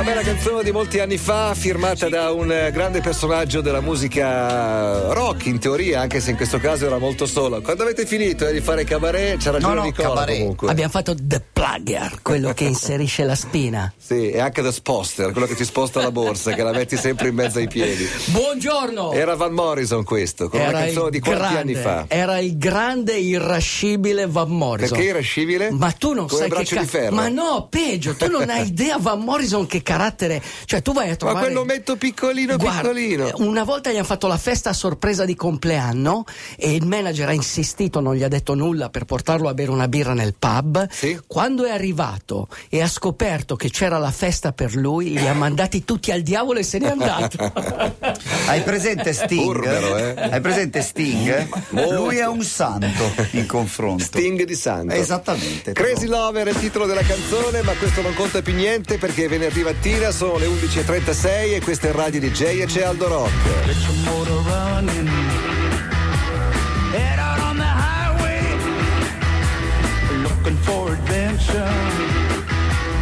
Una bella canzone di molti anni fa, firmata da un grande personaggio della musica rock, in teoria, anche se in questo caso era molto solo. Quando avete finito eh, di fare cabaret, c'era ragione no, no, Nicola cabaret. comunque. Abbiamo fatto The Plugger, quello che inserisce la spina. Sì, e anche The Sposter, quello che ti sposta la borsa, che la metti sempre in mezzo ai piedi. Buongiorno! Era Van Morrison questo, con una canzone di quanti grande, anni fa. Era il grande irascibile Van Morrison. Perché irascibile? Ma tu non Come sai che ca- di ferro. Ma no, peggio, tu non hai idea Van Morrison che carattere. Cioè, tu vai a Ma trovare. quello metto piccolino Guarda, piccolino. Una volta gli hanno fatto la festa a sorpresa di compleanno e il manager ha insistito, non gli ha detto nulla per portarlo a bere una birra nel pub. Sì. Quando è arrivato e ha scoperto che c'era la festa per lui, li ha mandati tutti al diavolo e se n'è andato. Hai presente Sting? Burbero, eh? Hai presente Sting? Molto. Lui è un santo in confronto. Sting di Santo. Esattamente. Crazy Lover è il titolo della canzone, ma questo non conta più niente perché venerdì mattina sono le 11.36 e questa è Radio DJ e c'è Aldo Rock.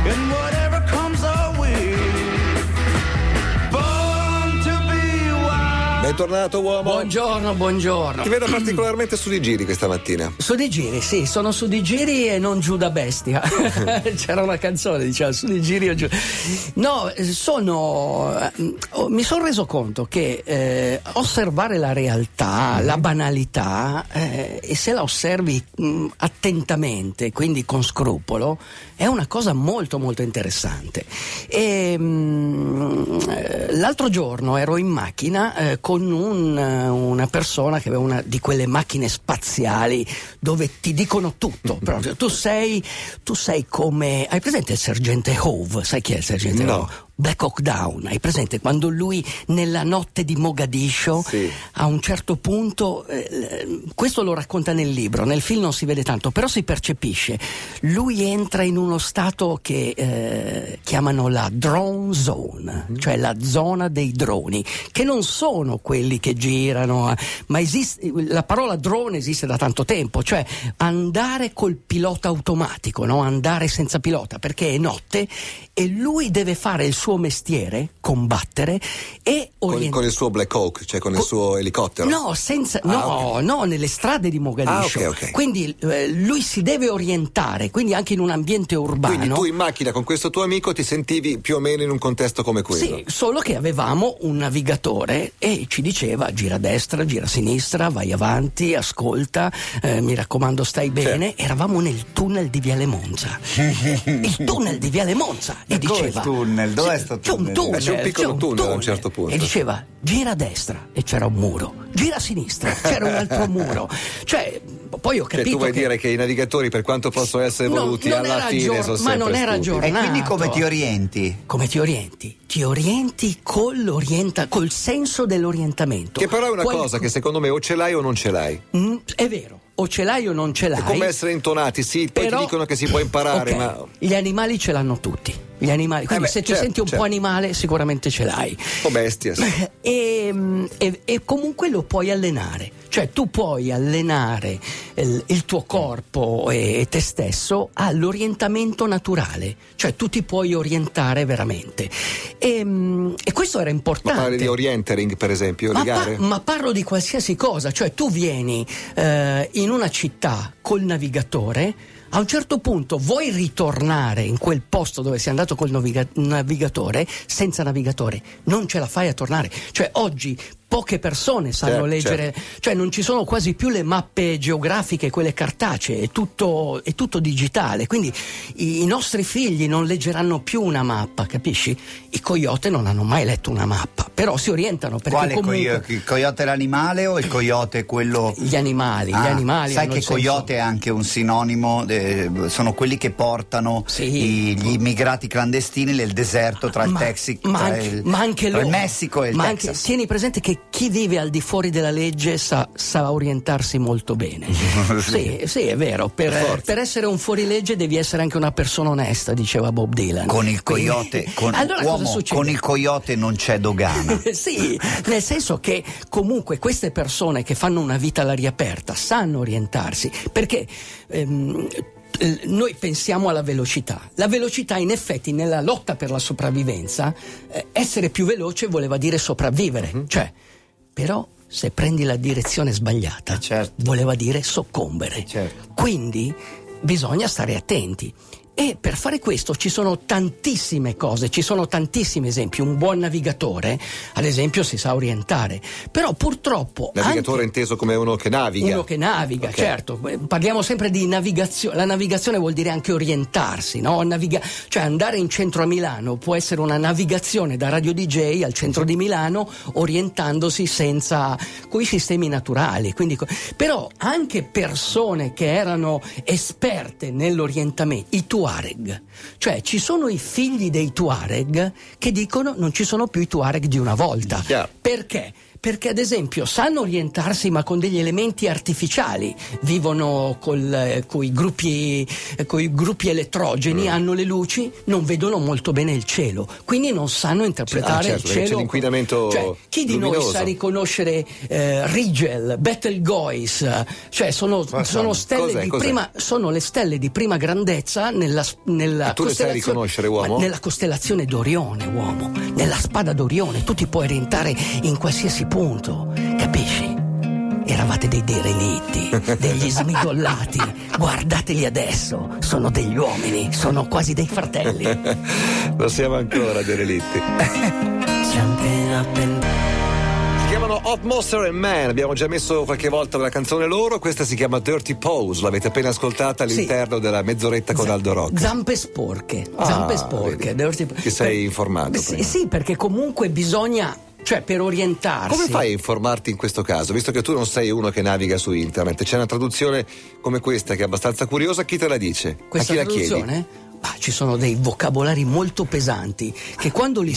And whatever Bentornato uomo. buongiorno, buongiorno. Ti vedo particolarmente su di giri questa mattina. Su di giri, sì, sono su di giri e non giù da bestia. C'era una canzone, diceva su di giri o giù. No, sono. eh, mi sono reso conto che eh, osservare la realtà, la banalità, eh, e se la osservi mh, attentamente, quindi con scrupolo, è una cosa molto molto interessante. E, mh, eh, l'altro giorno ero in macchina eh, con un, eh, una persona che aveva una di quelle macchine spaziali dove ti dicono tutto. Proprio. Tu sei, tu sei come. Hai presente il sergente Hove? Sai chi è il sergente No. Hove? Black Hawk Down, hai presente quando lui nella notte di Mogadiscio Sì. a un certo punto, eh, questo lo racconta nel libro, nel film non si vede tanto, però si percepisce, lui entra in uno stato che eh, chiamano la drone zone, cioè la zona dei droni, che non sono quelli che girano, eh, ma esiste, la parola drone esiste da tanto tempo, cioè andare col pilota automatico, no? andare senza pilota, perché è notte e lui deve fare il suo mestiere, combattere e Con, orientare. con il suo Black Hawk, cioè con il suo elicottero. No, senza, Ah, no, no, nelle strade di Mogadiscio. Ah, ok, ok. Quindi eh, lui si deve orientare, quindi anche in un ambiente urbano. Quindi tu in macchina con questo tuo amico ti sentivi più o meno in un contesto come quello. Sì, solo che avevamo un navigatore e ci diceva gira a destra, gira a sinistra, vai avanti, ascolta, eh, mi raccomando stai bene. Eravamo nel tunnel di Viale Monza. il tunnel di Viale Monza. E diceva... il tunnel? Dov'è Sì, sto C'è un tunnel? Eh, c'è un piccolo c'è tunnel a un certo punto. E diceva gira a destra e c'era un muro, gira a sinistra, c'era un altro muro. Cioè, poi ho Cioè, capito tu vuoi che... dire che i navigatori, per quanto possono essere evoluti, non alla fine aggior- sono ma non era aggiornato. E quindi come ti orienti? Come ti orienti? Ti orienti con l'orienta- col senso dell'orientamento. Che però è una Qual- cosa che secondo me o ce l'hai o non ce l'hai. Mm, è vero, o ce l'hai o non ce l'hai. È come essere intonati, sì, poi Però- ti dicono che si può imparare, Ok, ma Gli animali ce l'hanno tutti. Gli animali. Quindi beh, se ti certo, senti un certo. po' animale, sicuramente ce l'hai. po' bestia. sì. E, mm, e- e comunque lo puoi allenare, cioè tu puoi allenare il, il tuo corpo e, te stesso all'orientamento naturale, cioè tu ti puoi orientare veramente. E, mm, e questo era Ma importante. parli di orientering, per esempio, Ma, le pa- gare? ma parlo di qualsiasi cosa, cioè tu vieni eh, in una città col navigatore, a un certo punto vuoi ritornare in quel posto dove sei andato col naviga- navigatore senza navigatore, non ce la fai a tornare. Cioè oggi poche persone sanno Certo, leggere, cioè non ci sono quasi più le mappe geografiche, quelle cartacee, è tutto, è tutto digitale, quindi i, i nostri figli non leggeranno più una mappa, capisci? I coyote non hanno mai letto una mappa, però si orientano perché Quale comunque... coyote? Il coyote è l'animale o il coyote è quello... Gli animali, Ah, gli animali. Sai che il senso- coyote è anche un sinonimo, eh, sono quelli che portano Sì. i- gli immigrati clandestini nel deserto tra il, Ma- anche, il, ma anche tra il loro. Messico e il ma anche- Texas. tieni presente che chi vive al di fuori della legge sa, sa orientarsi molto bene. sì, sì, è vero. Per, Per essere un fuorilegge devi essere anche una persona onesta, diceva Bob Dylan. Con il coyote, con, allora uomo, con il coyote non c'è dogana. sì, nel senso che comunque queste persone che fanno una vita all'aria aperta sanno orientarsi perché ehm, eh, noi pensiamo alla velocità. La velocità, in effetti, nella lotta per la sopravvivenza, eh, essere più veloce voleva dire sopravvivere. Mhm. Cioè, però, se prendi la direzione sbagliata, Eh, certo. voleva dire soccombere. Certo. Quindi bisogna stare attenti. E per fare questo ci sono tantissime cose, ci sono tantissimi esempi. Un buon navigatore, ad esempio, si sa orientare. Però purtroppo. Navigatore inteso come uno che naviga. uno che naviga, Ok. certo. Parliamo sempre di navigazione. La navigazione vuol dire anche orientarsi, no? Naviga- cioè andare in centro a Milano può essere una navigazione da radio DJ al centro di Milano orientandosi senza con i sistemi naturali. Quindi, però anche persone che erano esperte nell'orientamento, i Tuareg, cioè ci sono i figli dei Tuareg che dicono non ci sono più i Tuareg di una volta. Chiaro. Perché? Perché ad esempio sanno orientarsi ma con degli elementi artificiali, vivono con i gruppi, eh, coi gruppi elettrogeni, Mm. hanno le luci, non vedono molto bene il cielo, quindi non sanno interpretare Ah, certo, il perché c'è cielo. l'inquinamento Cioè, chi di noi luminoso. sa riconoscere eh, Rigel, Betelgeuse, cioè sono, sono stelle cos'è, di cos'è? prima, sono le stelle di prima grandezza nella, nella costellazione- Nella costellazione d'Orione, uomo, nella spada d'Orione, tu ti puoi orientare in qualsiasi punto, capisci? Eravate dei derelitti, degli smidollati. Guardateli adesso, sono degli uomini, sono quasi dei fratelli. Lo siamo ancora, derelitti. Jumping up and Si chiamano Hot Monster and Man, abbiamo già messo qualche volta una canzone loro, questa si chiama Dirty Pose, l'avete appena ascoltata all'interno della mezz'oretta con Aldo Rock. Zampe sporche, Ah, zampe sporche. vedi. Dirty- Ti sei informato Sì, sì, perché comunque bisogna, cioè per orientarsi. Come fai a informarti in questo caso? Visto che tu non sei uno che naviga su internet, c'è una traduzione come questa che è abbastanza curiosa, chi te la dice? Questa a chi la chiedi? Traduzione? Ah, ci sono dei vocabolari molto pesanti che quando li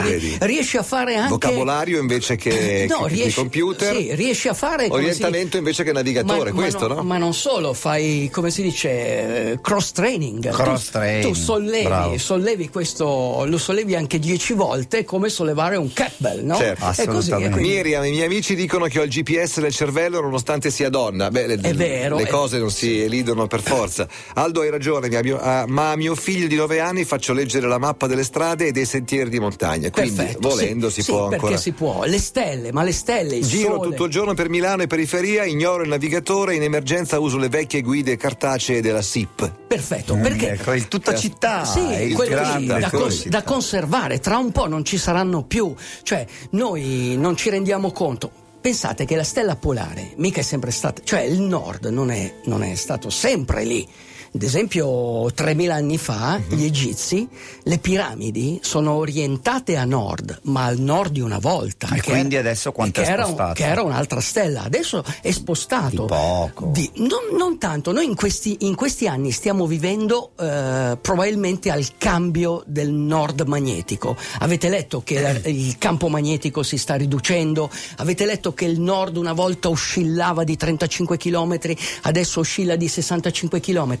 vedi. riesci a fare anche Vocabolario invece che, No, che di riesci- computer. sì, riesci a fare come Orientamento si- invece che navigatore, Ma- ma questo no, no? Ma non solo, fai come si dice cross training. Cross tu, training, Tu sollevi, bravo. sollevi questo, lo sollevi anche dieci volte come sollevare un kettlebell, no? Certo. È così. è quindi- Miriam, i miei amici dicono che ho il GPS nel cervello nonostante sia donna. Beh, le, È vero, le è- cose non si elidono per forza. Aldo hai ragione, mi- mio- ah, ma a mio figlio di 9 anni faccio leggere la mappa delle strade e dei sentieri di montagna. Quindi Perfetto, volendo sì, si sì, può perché ancora. si può. Le stelle, ma le stelle, il Giro sole. tutto il giorno per Milano e periferia, ignoro il navigatore, in emergenza uso le vecchie guide cartacee della SIP. Perfetto, Mm, perché ecco, il tutta Eh, città. Sì, quello grande lì, da, cons- da conservare, tra un po' non ci saranno più. Cioè, noi non ci rendiamo conto. Pensate che la stella polare mica è sempre stata, cioè il nord non è, non è stato sempre lì. Ad esempio, 3000 anni fa, Mhm. gli egizi, le piramidi sono orientate a nord, ma al nord di una volta. E quindi era- adesso quanto che è era spostato? Che era un'altra stella, adesso è spostato. Di poco. Di- non, non tanto, noi in questi, in questi anni stiamo vivendo eh, probabilmente al cambio del nord magnetico. Avete letto che la- il campo magnetico si sta riducendo, avete letto che il nord una volta oscillava di 35 km, adesso oscilla di 65 km.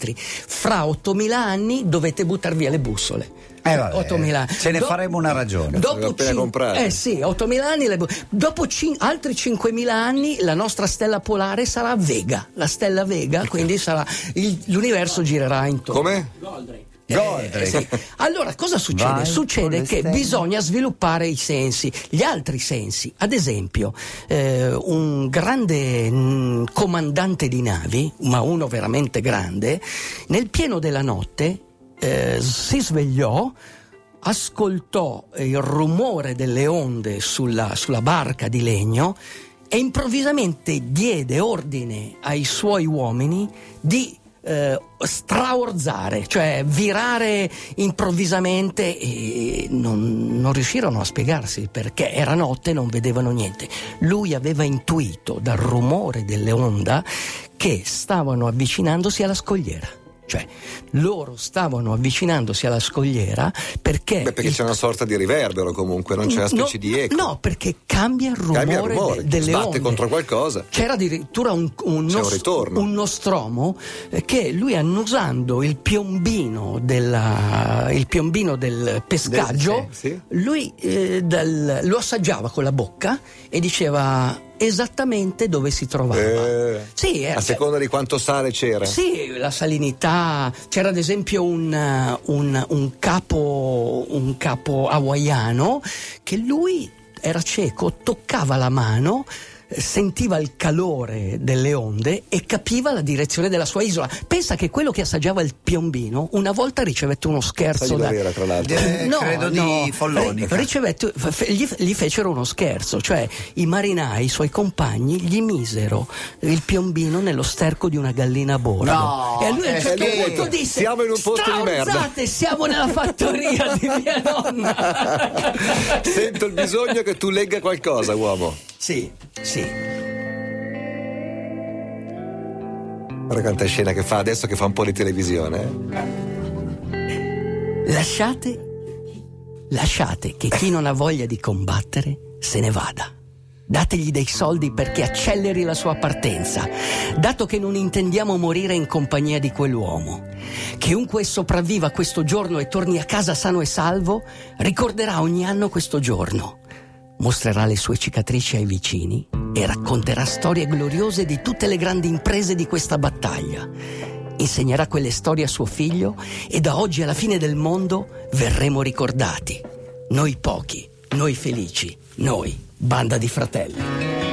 Fra 8000 anni dovete buttare via le bussole. Eh, vabbè, 8000. ce ne faremo una ragione. Dopo cin-. Eh sì, 8000 anni. le bu- dopo cin- altri 5000 anni la nostra stella polare sarà Vega. La stella Vega, quindi sarà il- l'universo girerà intorno. Come? Goldrake. Eh, sì. Allora, cosa succede? Vai succede che stelle. bisogna sviluppare i sensi, gli altri sensi. Ad esempio, eh, un grande mm, comandante di navi, ma uno veramente grande, nel pieno della notte eh, si svegliò. Ascoltò il rumore delle onde sulla, sulla barca di legno e improvvisamente diede ordine ai suoi uomini di eh, straorzare, cioè virare improvvisamente e non, non riuscirono a spiegarsi perché era notte e non vedevano niente. Lui aveva intuito dal rumore delle onde che stavano avvicinandosi alla scogliera. Cioè, loro stavano avvicinandosi alla scogliera perché. Beh, perché il- c'è una sorta di riverbero comunque, non c'è una specie no, di eco. No, perché cambia il rumore, Cambia il rumore, de- delle sbatte onde. contro qualcosa. C'era addirittura un, un, C'è un nos- ritorno. un nostromo eh, che lui annusando il piombino, della- il piombino del pescaggio, Del- sì, sì. lui eh, dal- lo assaggiava con la bocca e diceva esattamente dove si trovava. Eh, sì, eh, a seconda di quanto sale c'era. sì, la salinità. C'era ad esempio un, uh, un- un capo, un capo hawaiano che lui era cieco, toccava la mano. Sentiva il calore delle onde e capiva la direzione della sua isola. Pensa che quello che assaggiava il piombino una volta ricevette uno scherzo da, dove era, tra l'altro? Eh, credo di Follonica. ri- ricevette- gli, gli fecero uno scherzo, cioè i marinai, i suoi compagni, gli misero il piombino nello sterco di una gallina a bordo. No, e lui a un eh, certo punto disse: Siamo in un posto di merda." "Stronzate, siamo nella fattoria di mia nonna. Sento il bisogno che tu legga qualcosa, uomo. Sì, sì. Guarda quanta scena che fa adesso che fa un po' di televisione. eh. Lasciate, lasciate che chi non ha voglia di combattere se ne vada. Dategli dei soldi perché acceleri la sua partenza, dato che non intendiamo morire in compagnia di quell'uomo. Chiunque sopravviva questo giorno e torni a casa sano e salvo, ricorderà ogni anno questo giorno. Mostrerà le sue cicatrici ai vicini e racconterà storie gloriose di tutte le grandi imprese di questa battaglia. Insegnerà quelle storie a suo figlio e da oggi alla fine del mondo verremo ricordati. Noi pochi, noi felici, noi, banda di fratelli.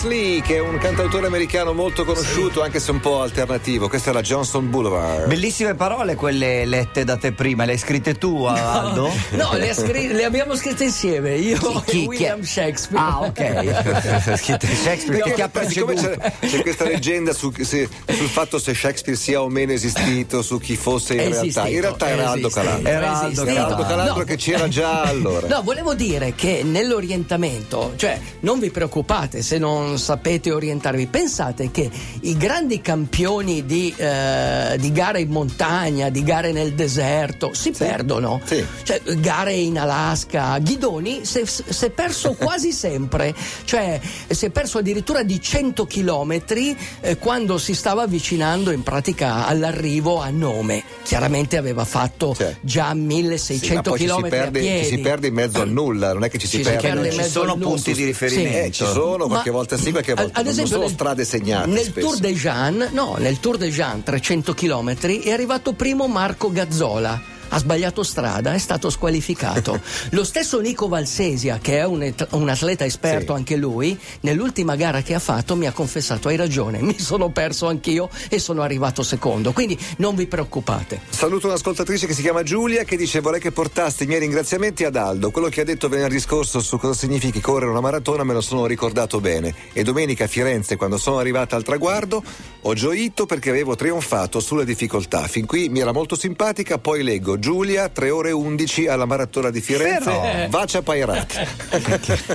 Amos Lee, che è un cantautore americano molto conosciuto, anche se un po' alternativo. Questa è la Johnson Boulevard. Bellissime parole quelle lette da te prima, le hai scritte tu, Aldo? No, le, ha scri- le abbiamo scritte insieme, io Chi- chi- e chi- William Shakespeare. Ah, ok. Scritte Shakespeare ti Perché siccome preceduto. c'è, c'è questa leggenda su- se- sul fatto se Shakespeare sia o meno esistito, su chi fosse in È realtà. esistito, In realtà era Aldo esistito, Calandro. Era Aldo esistito. Era Aldo Calandro No, che c'era già allora. No, volevo dire che nell'orientamento, cioè non vi preoccupate se non sapete orientarvi, pensate che i grandi campioni di, eh, di gare in montagna, di gare nel deserto, si perdono. Sì. Cioè, gare in Alaska, Ghidoni si è- si perso quasi sempre, cioè si è perso addirittura di 100 chilometri eh, quando si stava avvicinando in pratica all'arrivo a nome. Chiaramente aveva fatto Cioè. già Sì, ma 1600 poi ci si, a perde, ci si perde in mezzo al nulla, non è che ci si, Ci si perde. perde Non in ci sono punti di riferimento. Eh, ci sono, qualche Ma- volta sì, qualche volta ad esempio non nel- sono strade segnate. Nel spesso. Tour de Jean, no, nel Tour de Jean 300 km è arrivato primo Marco Gazzola. Ha sbagliato strada, è stato squalificato. Lo stesso Nico Valsesia, che è un, et- un atleta esperto Sì. anche lui, nell'ultima gara che ha fatto mi ha confessato: hai ragione, mi sono perso anch'io e sono arrivato secondo. Quindi non vi preoccupate. Saluto un'ascoltatrice che si chiama Giulia che dice vorrei che portaste i miei ringraziamenti ad Aldo. Quello che ha detto venerdì scorso su cosa significhi correre una maratona me lo sono ricordato bene. E domenica a Firenze, quando sono arrivata al traguardo, ho gioito perché avevo trionfato sulle difficoltà. Fin qui mi era molto simpatica, poi leggo Giulia, 3 ore 11 alla maratona di Firenze, Però- Vacia Pairat.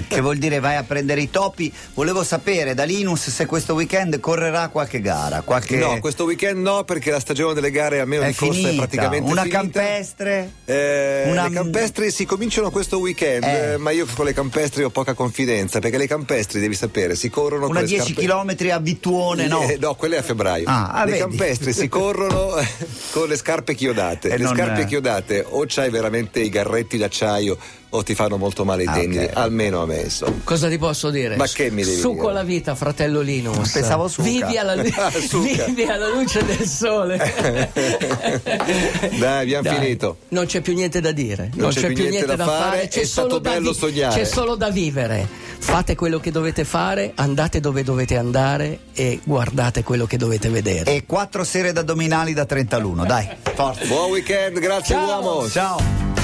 che vuol dire vai a prendere i topi. Volevo sapere da Linus se questo weekend correrà qualche gara, qualche No, questo weekend no perché la stagione delle gare almeno è di corsa è finita. praticamente Una finita. campestre? Eh, Una- Le campestri si cominciano questo weekend, Eh. eh, ma io con le campestri ho poca confidenza perché le campestri, devi sapere, si corrono Una con le 10 scarpe... km a Vittuone, no? Eh, no, quelle a febbraio. Ah, ah, le vedi. campestri si corrono eh, con le scarpe chiodate. E le non- scarpe chiodate o c'hai veramente i garretti d'acciaio o ti fanno molto male i Ah, tendini, ok. almeno a me. insomma. Cosa ti posso dire? Ma che mi devi Su dire? con la vita, fratello Linus. Pensavo suca. Vivi alla, Suca. vivi alla luce del sole. Dai, abbiamo Dai, finito. Non c'è più niente da dire, non, c'è, più niente, da fare, c'è è solo stato da bello vi- sognare. C'è solo da vivere. Fate quello che dovete fare, andate dove dovete andare e guardate quello che dovete vedere. E quattro serie d'addominali da 30 all'uno, dai, forza. Buon weekend, grazie Ciao. uomo. Ciao.